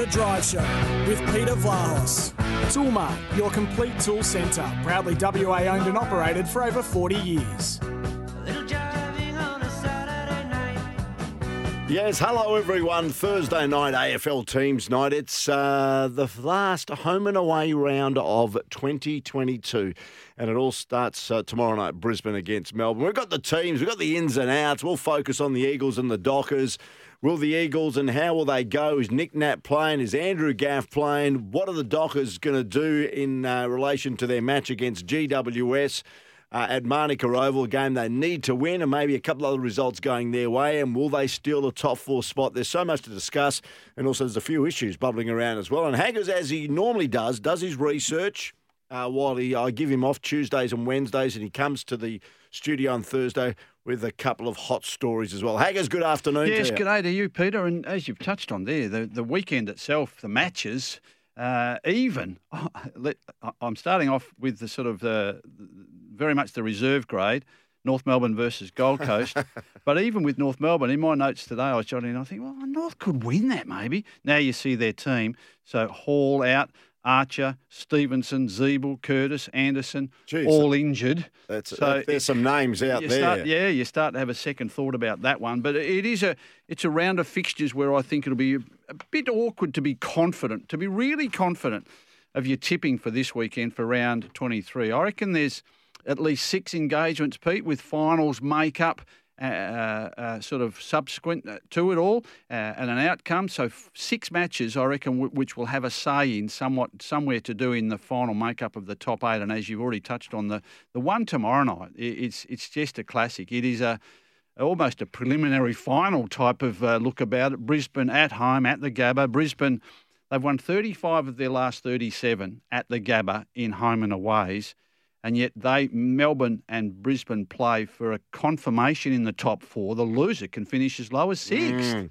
The Drive Show with Peter Vlahos. Toolmart, your complete tool centre. Proudly WA owned and operated for over 40 years. Yes, hello everyone. Thursday night AFL Teams Night. It's uh, the last home and away round of 2022, and it all starts uh, tomorrow night. Brisbane against Melbourne. We've got the teams, we've got the ins and outs. We'll focus on the Eagles and the Dockers. Will the Eagles and how will they go? Is Nick Nat playing? Is Andrew Gaff playing? What are the Dockers going to do in uh, relation to their match against GWS? uh, at Manuka Oval, a game they need to win, and maybe a couple other results going their way. And will they steal the top four spot? There's so much to discuss, and also there's a few issues bubbling around as well. And Haggers, as he normally does, does his research. Uh, while he, I give him off Tuesdays and Wednesdays, and he comes to the studio on Thursday with a couple of hot stories as well. Haggers, good afternoon. Yes, to good day to you, Peter. And as you've touched on there, the, the weekend itself, the matches, uh, even I'm starting off with the sort of the very much the reserve grade. North Melbourne versus Gold Coast. but even with North Melbourne, in my notes today, I was jotting, I think, well, North could win that maybe. Now you see their team. So Hall out, Archer, Stevenson, Ziebell, Curtis, Anderson, Jeez, all injured. That's, so there's some names out there. Start, yeah, you start to have a second thought about that one. But it is a it's a round of fixtures where I think it'll be a bit awkward to be confident, to be really confident of your tipping for this weekend for round 23. I reckon there's – at least six engagements, Pete, with finals makeup. Uh, uh, sort of subsequent uh, to it all uh, and an outcome. So f- six matches, I reckon, w- which will have a say in somewhat somewhere to do in the final makeup of the top eight. And as you've already touched on, the the one tomorrow night, it's it's just a classic. It is a almost a preliminary final type of uh, look about it. Brisbane at home at the Gabba. Brisbane, they've won 35 of their last 37 at the Gabba in home and aways and yet they Melbourne and Brisbane play for a confirmation in the top four. The loser can finish as low as sixth. Mm.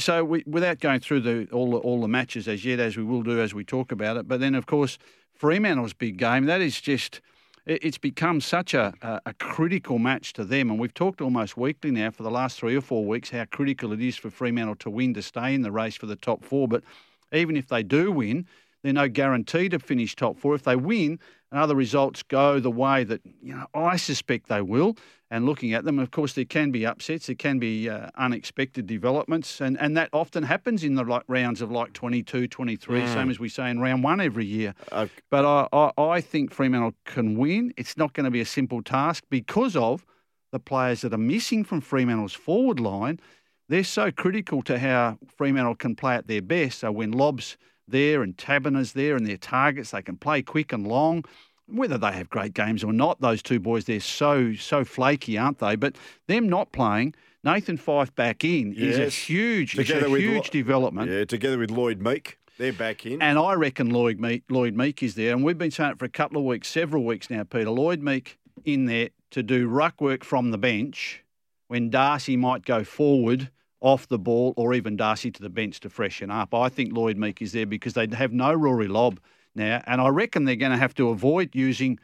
So we, without going through the, all the, all the matches as yet, as we will do as we talk about it, but then of course Fremantle's big game. That is just it's become such a, a, a, critical match to them. And we've talked almost weekly now for the last three or four weeks how critical it is for Fremantle to win to stay in the race for the top four. But even if they do win, they're no guarantee to finish top four. If they win and other results go the way that you know I suspect they will, and looking at them, of course, there can be upsets, there can be uh, unexpected developments, and, and that often happens in the like, rounds of like 22, 23, mm. same as we say in round one every year. Uh, but I, I, I think Fremantle can win. It's not going to be a simple task because of the players that are missing from Fremantle's forward line. They're so critical to how Fremantle can play at their best. So when Lobb's there and Taberner's there and their targets. They can play quick and long. Whether they have great games or not, those two boys, they're so, so flaky, aren't they? But them not playing, Nathan Fyfe back in yes. is a huge, together a huge development. Yeah, together with Lloyd Meek. They're back in. And I reckon Lloyd Meek, Lloyd Meek is there. And we've been saying it for a couple of weeks, several weeks now, Peter. Lloyd Meek in there to do ruck work from the bench when Darcy might go forward off the ball or even Darcy to the bench to freshen up. I think Lloyd Meek is there because they have no Rory Lobb now, and I reckon they're going to have to avoid using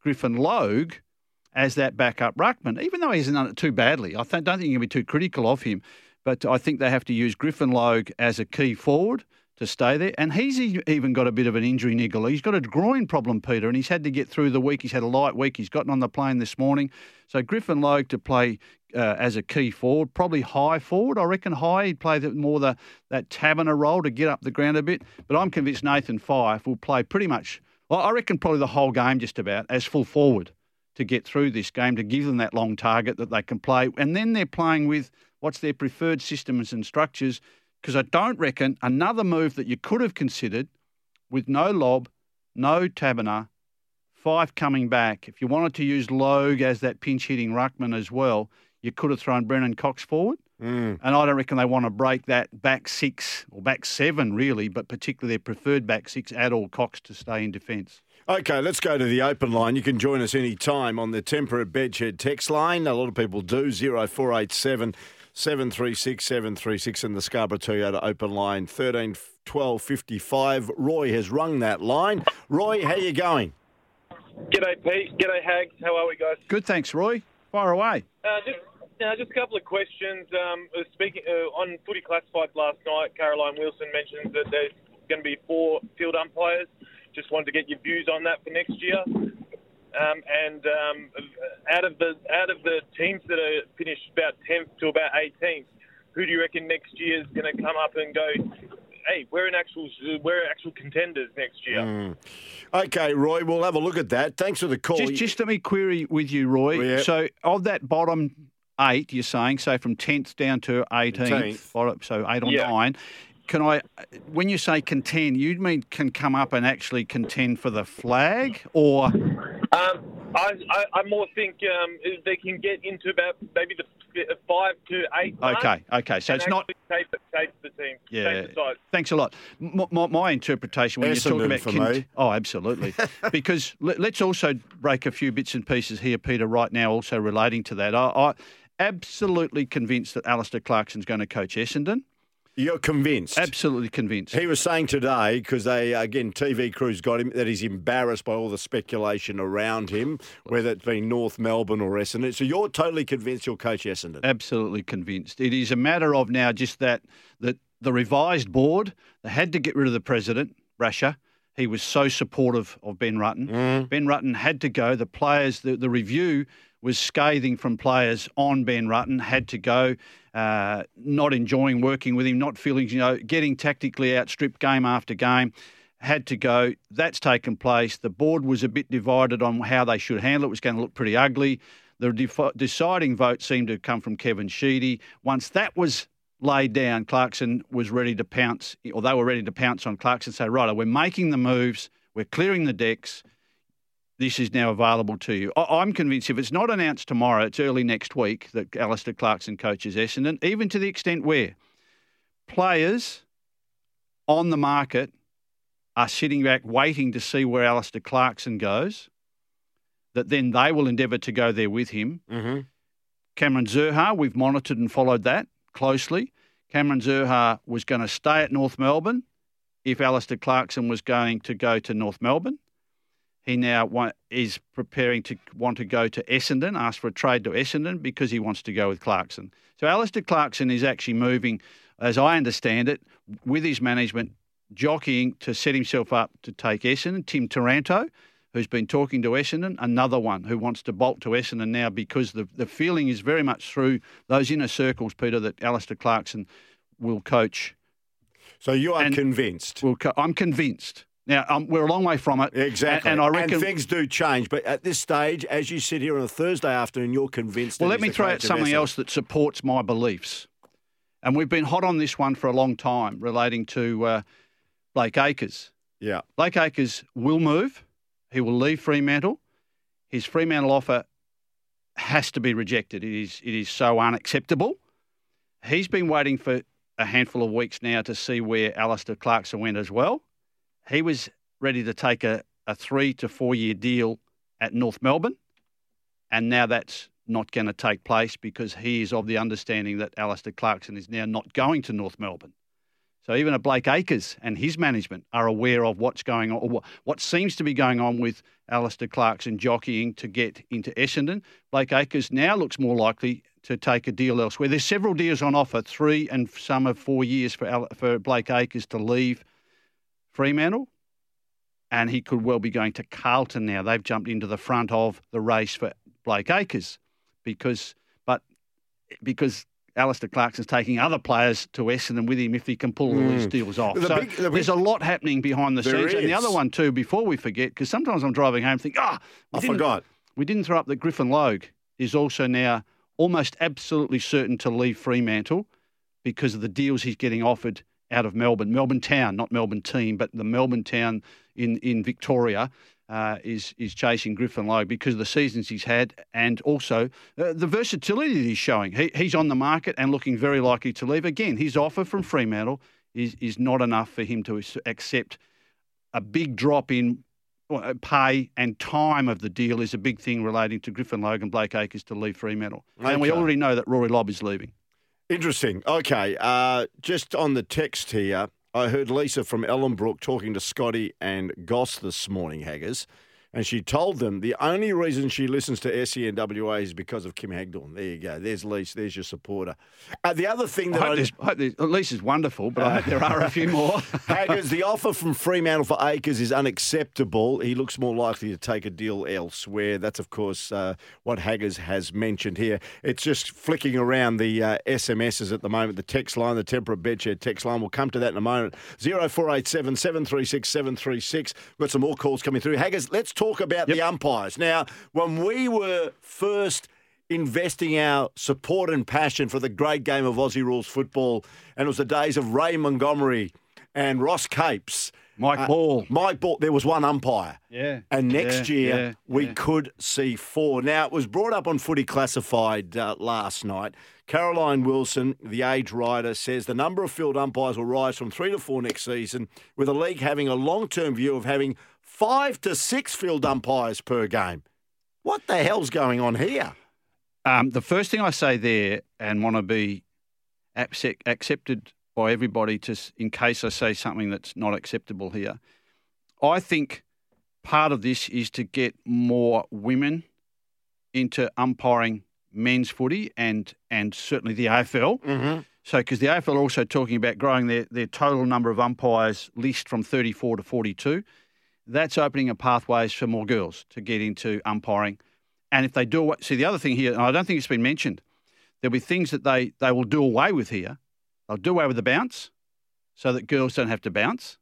Griffin Logue as that backup ruckman, even though he hasn't done it too badly. I don't think you can be too critical of him, but I think they have to use Griffin Logue as a key forward to stay there. And he's even got a bit of an injury niggle. He's got a groin problem, Peter, and he's had to get through the week. He's had a light week. He's gotten on the plane this morning. So Griffin Logue to play uh, as a key forward, probably high forward. I reckon high. He'd play the, more the that Taberner role to get up the ground a bit. But I'm convinced Nathan Fyfe will play pretty much. Well, I reckon probably the whole game just about as full forward to get through this game to give them that long target that they can play. And then they're playing with what's their preferred systems and structures because I don't reckon another move that you could have considered with no Lobb, no Taberner, Fyfe coming back, if you wanted to use Logue as that pinch hitting ruckman as well, you could have thrown Brennan Cox forward. Mm. And I don't reckon they want to break that back six or back seven, really, but particularly their preferred back six, add all Cox to stay in defence. Okay, let's go to the open line. You can join us any time on the Temperate Bedshed text line. A lot of people do. 0487 736 736 and the Scarborough Toyota open line 13 12 55. Roy has rung that line. Roy, how you going? G'day, Pete. G'day, Hags. How are we, guys? Good, thanks, Roy. Fire away. Uh, just, uh, just a couple of questions. Um, speaking uh, on Footy Classified last night, Caroline Wilson mentioned that there's going to be four field umpires. Just wanted to get your views on that for next year. Um, and um, out of the out of the teams that are finished about 10th to about 18th, who do you reckon next year is going to come up and go? Hey, we're in actual we're actual contenders next year. Mm. Okay, Roy, we'll have a look at that. Thanks for the call. Just, just let me query with you, Roy. Yeah. So, of that bottom eight, you're saying, so from 10th down to 18th, 18th. so eight or Yeah. nine, can I, when you say contend, you mean can come up and actually contend for the flag or. Um, I, I, I more think um, they can get into about maybe the five to eight. Okay, okay. So it's not. actually Save, save the team. Yeah. Save the side. Thanks a lot. M- My, my interpretation when you're talking about for cont- me. oh, absolutely, because let, let's also break a few bits and pieces here, Peter. Right now, also relating to that, I, I absolutely convinced that Alistair Clarkson's going to coach Essendon. You're convinced. Absolutely convinced. He was saying today, because they, again, TV crews got him, that he's embarrassed by all the speculation around him, whether it be North Melbourne or Essendon. So you're totally convinced you'll coach Essendon? Absolutely convinced. It is a matter of now just that that the revised board they had to get rid of the president, Brasher. He was so supportive of Ben Rutten. Mm. Ben Rutten had to go. The players, the, the review was scathing from players on Ben Rutten. Had to go. Uh, not enjoying working with him. Not feeling, you know, getting tactically outstripped game after game. Had to go. That's taken place. The board was a bit divided on how they should handle it. It was going to look pretty ugly. The deciding vote seemed to come from Kevin Sheedy. Once that was laid down, Clarkson was ready to pounce, or they were ready to pounce on Clarkson and say, right, we're making the moves, we're clearing the decks. This is now available to you. I- I'm convinced if it's not announced tomorrow, it's early next week that Alistair Clarkson coaches Essendon, even to the extent where players on the market are sitting back waiting to see where Alistair Clarkson goes, that then they will endeavour to go there with him. Mm-hmm. Cameron Zurhaar, we've monitored and followed that closely. Cameron Zurhaar was going to stay at North Melbourne if Alistair Clarkson was going to go to North Melbourne. He now wa- is preparing to want to go to Essendon, ask for a trade to Essendon because he wants to go with Clarkson. So Alistair Clarkson is actually moving, as I understand it, with his management, jockeying to set himself up to take Essendon. Tim Taranto, who's been talking to Essendon, another one who wants to bolt to Essendon now because the, the feeling is very much through those inner circles, Peter, that Alistair Clarkson will coach. So you are convinced. Will co- I'm convinced. Now, um, we're a long way from it. Exactly. And, and I reckon. things do change. But at this stage, as you sit here on a Thursday afternoon, you're convinced. well, let me throw out something else that supports my beliefs. And we've been hot on this one for a long time relating to uh, Blake Acres. Yeah. Blake Acres will move. He will leave Fremantle. His Fremantle offer has to be rejected. It is, it is so unacceptable. He's been waiting for a handful of weeks now to see where Alistair Clarkson went as well. He was ready to take a, a three to four year deal at North Melbourne, and now that's not going to take place because he is of the understanding that Alistair Clarkson is now not going to North Melbourne. So even a Blake Acres and his management are aware of what's going on, or what, seems to be going on with Alistair Clarkson jockeying to get into Essendon. Blake Acres now looks more likely to take a deal elsewhere. There's several deals on offer, three and some of four years for for Blake Acres to leave Fremantle, and he could well be going to Carlton now. They've jumped into the front of the race for Blake Acres because, but because Alistair Clarkson's taking other players to Essendon with him if he can pull all these deals off. The so big- the big- there's a lot happening behind the scenes. And the other one too, before we forget, because sometimes I'm driving home and think, ah, we I forgot. We didn't throw up that Griffin Logue is also now almost absolutely certain to leave Fremantle because of the deals he's getting offered out of Melbourne, Melbourne Town, not Melbourne team, but the Melbourne Town in in Victoria. uh, is is chasing Griffin Logue because of the seasons he's had and also uh, the versatility that he's showing. He, he's on the market and looking very likely to leave. Again, his offer from Fremantle is is not enough for him to accept a big drop in uh, pay and time of the deal is a big thing relating to Griffin Logue and Blake Acres to leave Fremantle. Okay. And we already know that Rory Lobb is leaving. Interesting. Okay. Uh, just on the text here, I heard Lisa from Ellenbrook talking to Scotty and Goss this morning, Haggers and she told them the only reason she listens to SENWA is because of Kim Hagdorn. There you go. There's Lise. There's your supporter. Uh, the other thing that I, hope I, hope Lise is wonderful, but I hope there are a few more. Haggers, the offer from Fremantle for Acres is unacceptable. He looks more likely to take a deal elsewhere. That's of course uh, what Haggers has mentioned here. It's just flicking around the uh, SMSs at the moment. The text line, the temperate bedshed text line. We'll come to that in a moment. Zero four eight seven seven three six seven three six. We've got some more calls coming through. Haggers, let's talk about yep. the umpires. Now, when we were first investing our support and passion for the great game of Aussie rules football, and it was the days of Ray Montgomery and Ross Capes. Mike uh, Ball. Mike Ball. There was one umpire. Yeah. And next yeah, year, yeah, we yeah. could see four. Now, it was brought up on Footy Classified uh, last night. Caroline Wilson, the age writer, says the number of field umpires will rise from three to four next season, with the league having a long term view of having five to six field umpires per game. What the hell's going on here? Um, the first thing I say there, and want to be accepted by everybody, to in case I say something that's not acceptable here, I think part of this is to get more women into umpiring men's footy and and certainly the AFL. Mm-hmm. So, because the AFL are also talking about growing their, their total number of umpires list from 34 to 42 that's opening up pathways for more girls to get into umpiring. And if they do, see the other thing here, and I don't think it's been mentioned, there'll be things that they, they will do away with here. They'll do away with the bounce so that girls don't have to bounce.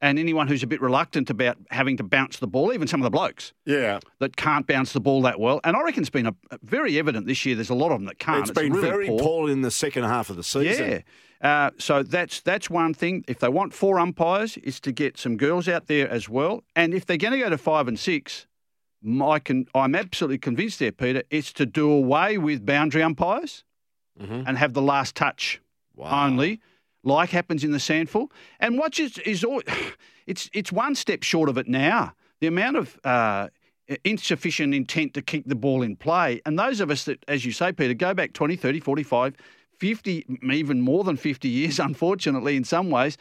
And anyone who's a bit reluctant about having to bounce the ball, even some of the blokes, yeah, that can't bounce the ball that well, and I reckon it's been a, very evident this year. There's a lot of them that can't. It's, it's been really very poor. poor in the second half of the season. Yeah, uh, so that's that's one thing. If they want four umpires, is to get some girls out there as well. And if they're going to go to five and six, I can, I'm absolutely convinced there, Peter, it's to do away with boundary umpires mm-hmm. and have the last touch wow. only, like happens in the SANFL. And what is, is all, it's it's one step short of it now. The amount of uh, insufficient intent to keep the ball in play. And those of us that, as you say, Peter, go back 20, 30, 45, 50, even more than 50 years, unfortunately, in some ways,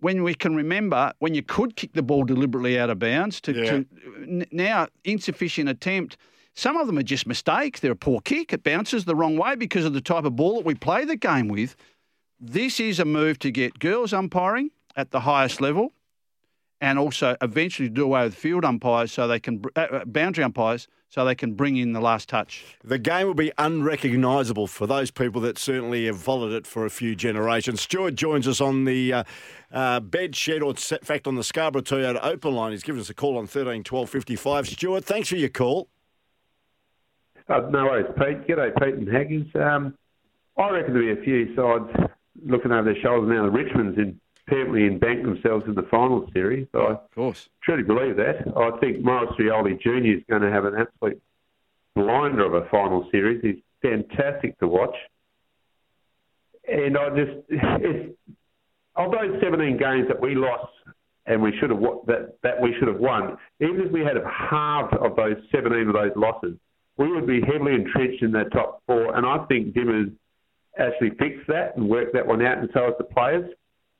when we can remember when you could kick the ball deliberately out of bounds to, yeah. to now insufficient attempt. Some of them are just mistakes. They're a poor kick. It bounces the wrong way because of the type of ball that we play the game with. This is a move to get girls umpiring at the highest level and also eventually do away with field umpires so they can uh, uh, boundary umpires so they can bring in the last touch. The game will be unrecognisable for those people that certainly have followed it for a few generations. Stuart joins us on the uh, uh, bed shed, or in fact on the Scarborough Toyota open line. He's given us a call on 13 12 55. Stuart, thanks for your call. Uh, no worries, Pete. G'day, Pete and Haggins. Um, I reckon there'll be a few sides looking over their shoulders now. The Richmonds in permanently embanked themselves in the final series. I of course. truly believe that. I think Maurice Rioli Jr. is going to have an absolute blinder of a final series. He's fantastic to watch. And I just, it's, of those 17 games that we lost and we should have that that we should have won, even if we had half of those 17 of those losses, we would be heavily entrenched in that top four. And I think Dimmers actually fix that and work that one out, and so has the players.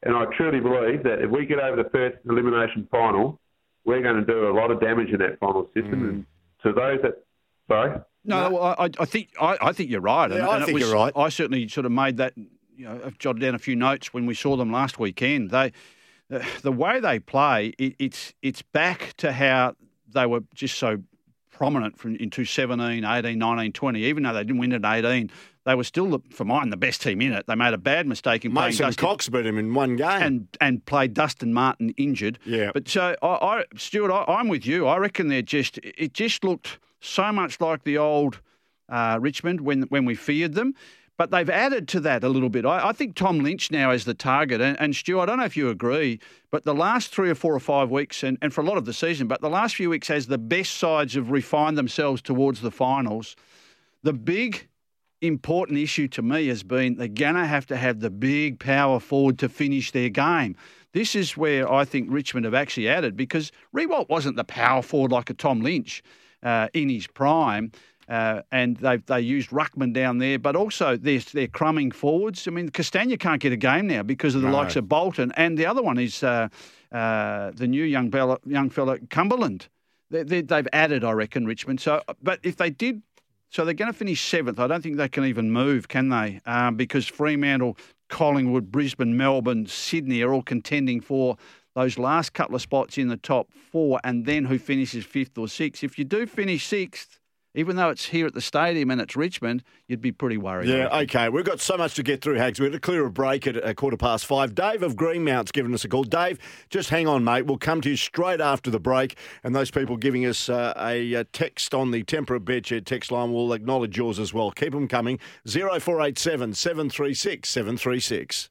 And I truly believe that if we get over the first elimination final, we're going to do a lot of damage in that final system. Mm. And to those that, sorry. No, no. I, I, think I, I, think you're right. Yeah, and, I and think was, you're right. I certainly sort of made that. You know, I've jotted down a few notes when we saw them last weekend. They, the, the way they play, it, it's it's back to how they were just so prominent from into 17, 18, 19, 20. Even though they didn't win at 18, they were still, for mine, the best team in it. They made a bad mistake in playing Mason Dustin, Cox beat him in one game. And, and played Dustin Martin injured. Yeah. But so, I, I Stuart, I, am with you. I reckon they're just, it just looked so much like the old uh, Richmond when, when we feared them. but they've added to that a little bit. I, I think Tom Lynch now is the target. And, and, Stu, I don't know if you agree, but the last three or four or five weeks, and, and for a lot of the season, but the last few weeks as the best sides have refined themselves towards the finals, the big important issue to me has been they're going to have to have the big power forward to finish their game. This is where I think Richmond have actually added because Riewoldt wasn't the power forward like a Tom Lynch uh, in his prime. Uh, and they they used Ruckman down there, but also they're, they're crumbing forwards. I mean, Castagna can't get a game now because of the no. likes of Bolton, and the other one is uh, uh, the new young fella, young fella Cumberland. They, they, have added, I reckon, Richmond. So, but if they did, so they're going to finish seventh. I don't think they can even move, can they? Um, because Fremantle, Collingwood, Brisbane, Melbourne, Sydney are all contending for those last couple of spots in the top four, and then who finishes fifth or sixth. If you do finish sixth, even though it's here at the stadium and it's Richmond, you'd be pretty worried. Yeah, okay. We've got so much to get through, Hags. We're to clear a break at a quarter past five. Dave of Greenmount's given us a call. Dave, just hang on, mate. We'll come to you straight after the break. And those people giving us uh, a, a, text on the Tempera Bedshed text line will acknowledge yours as well. Keep them coming. 0487 736 736.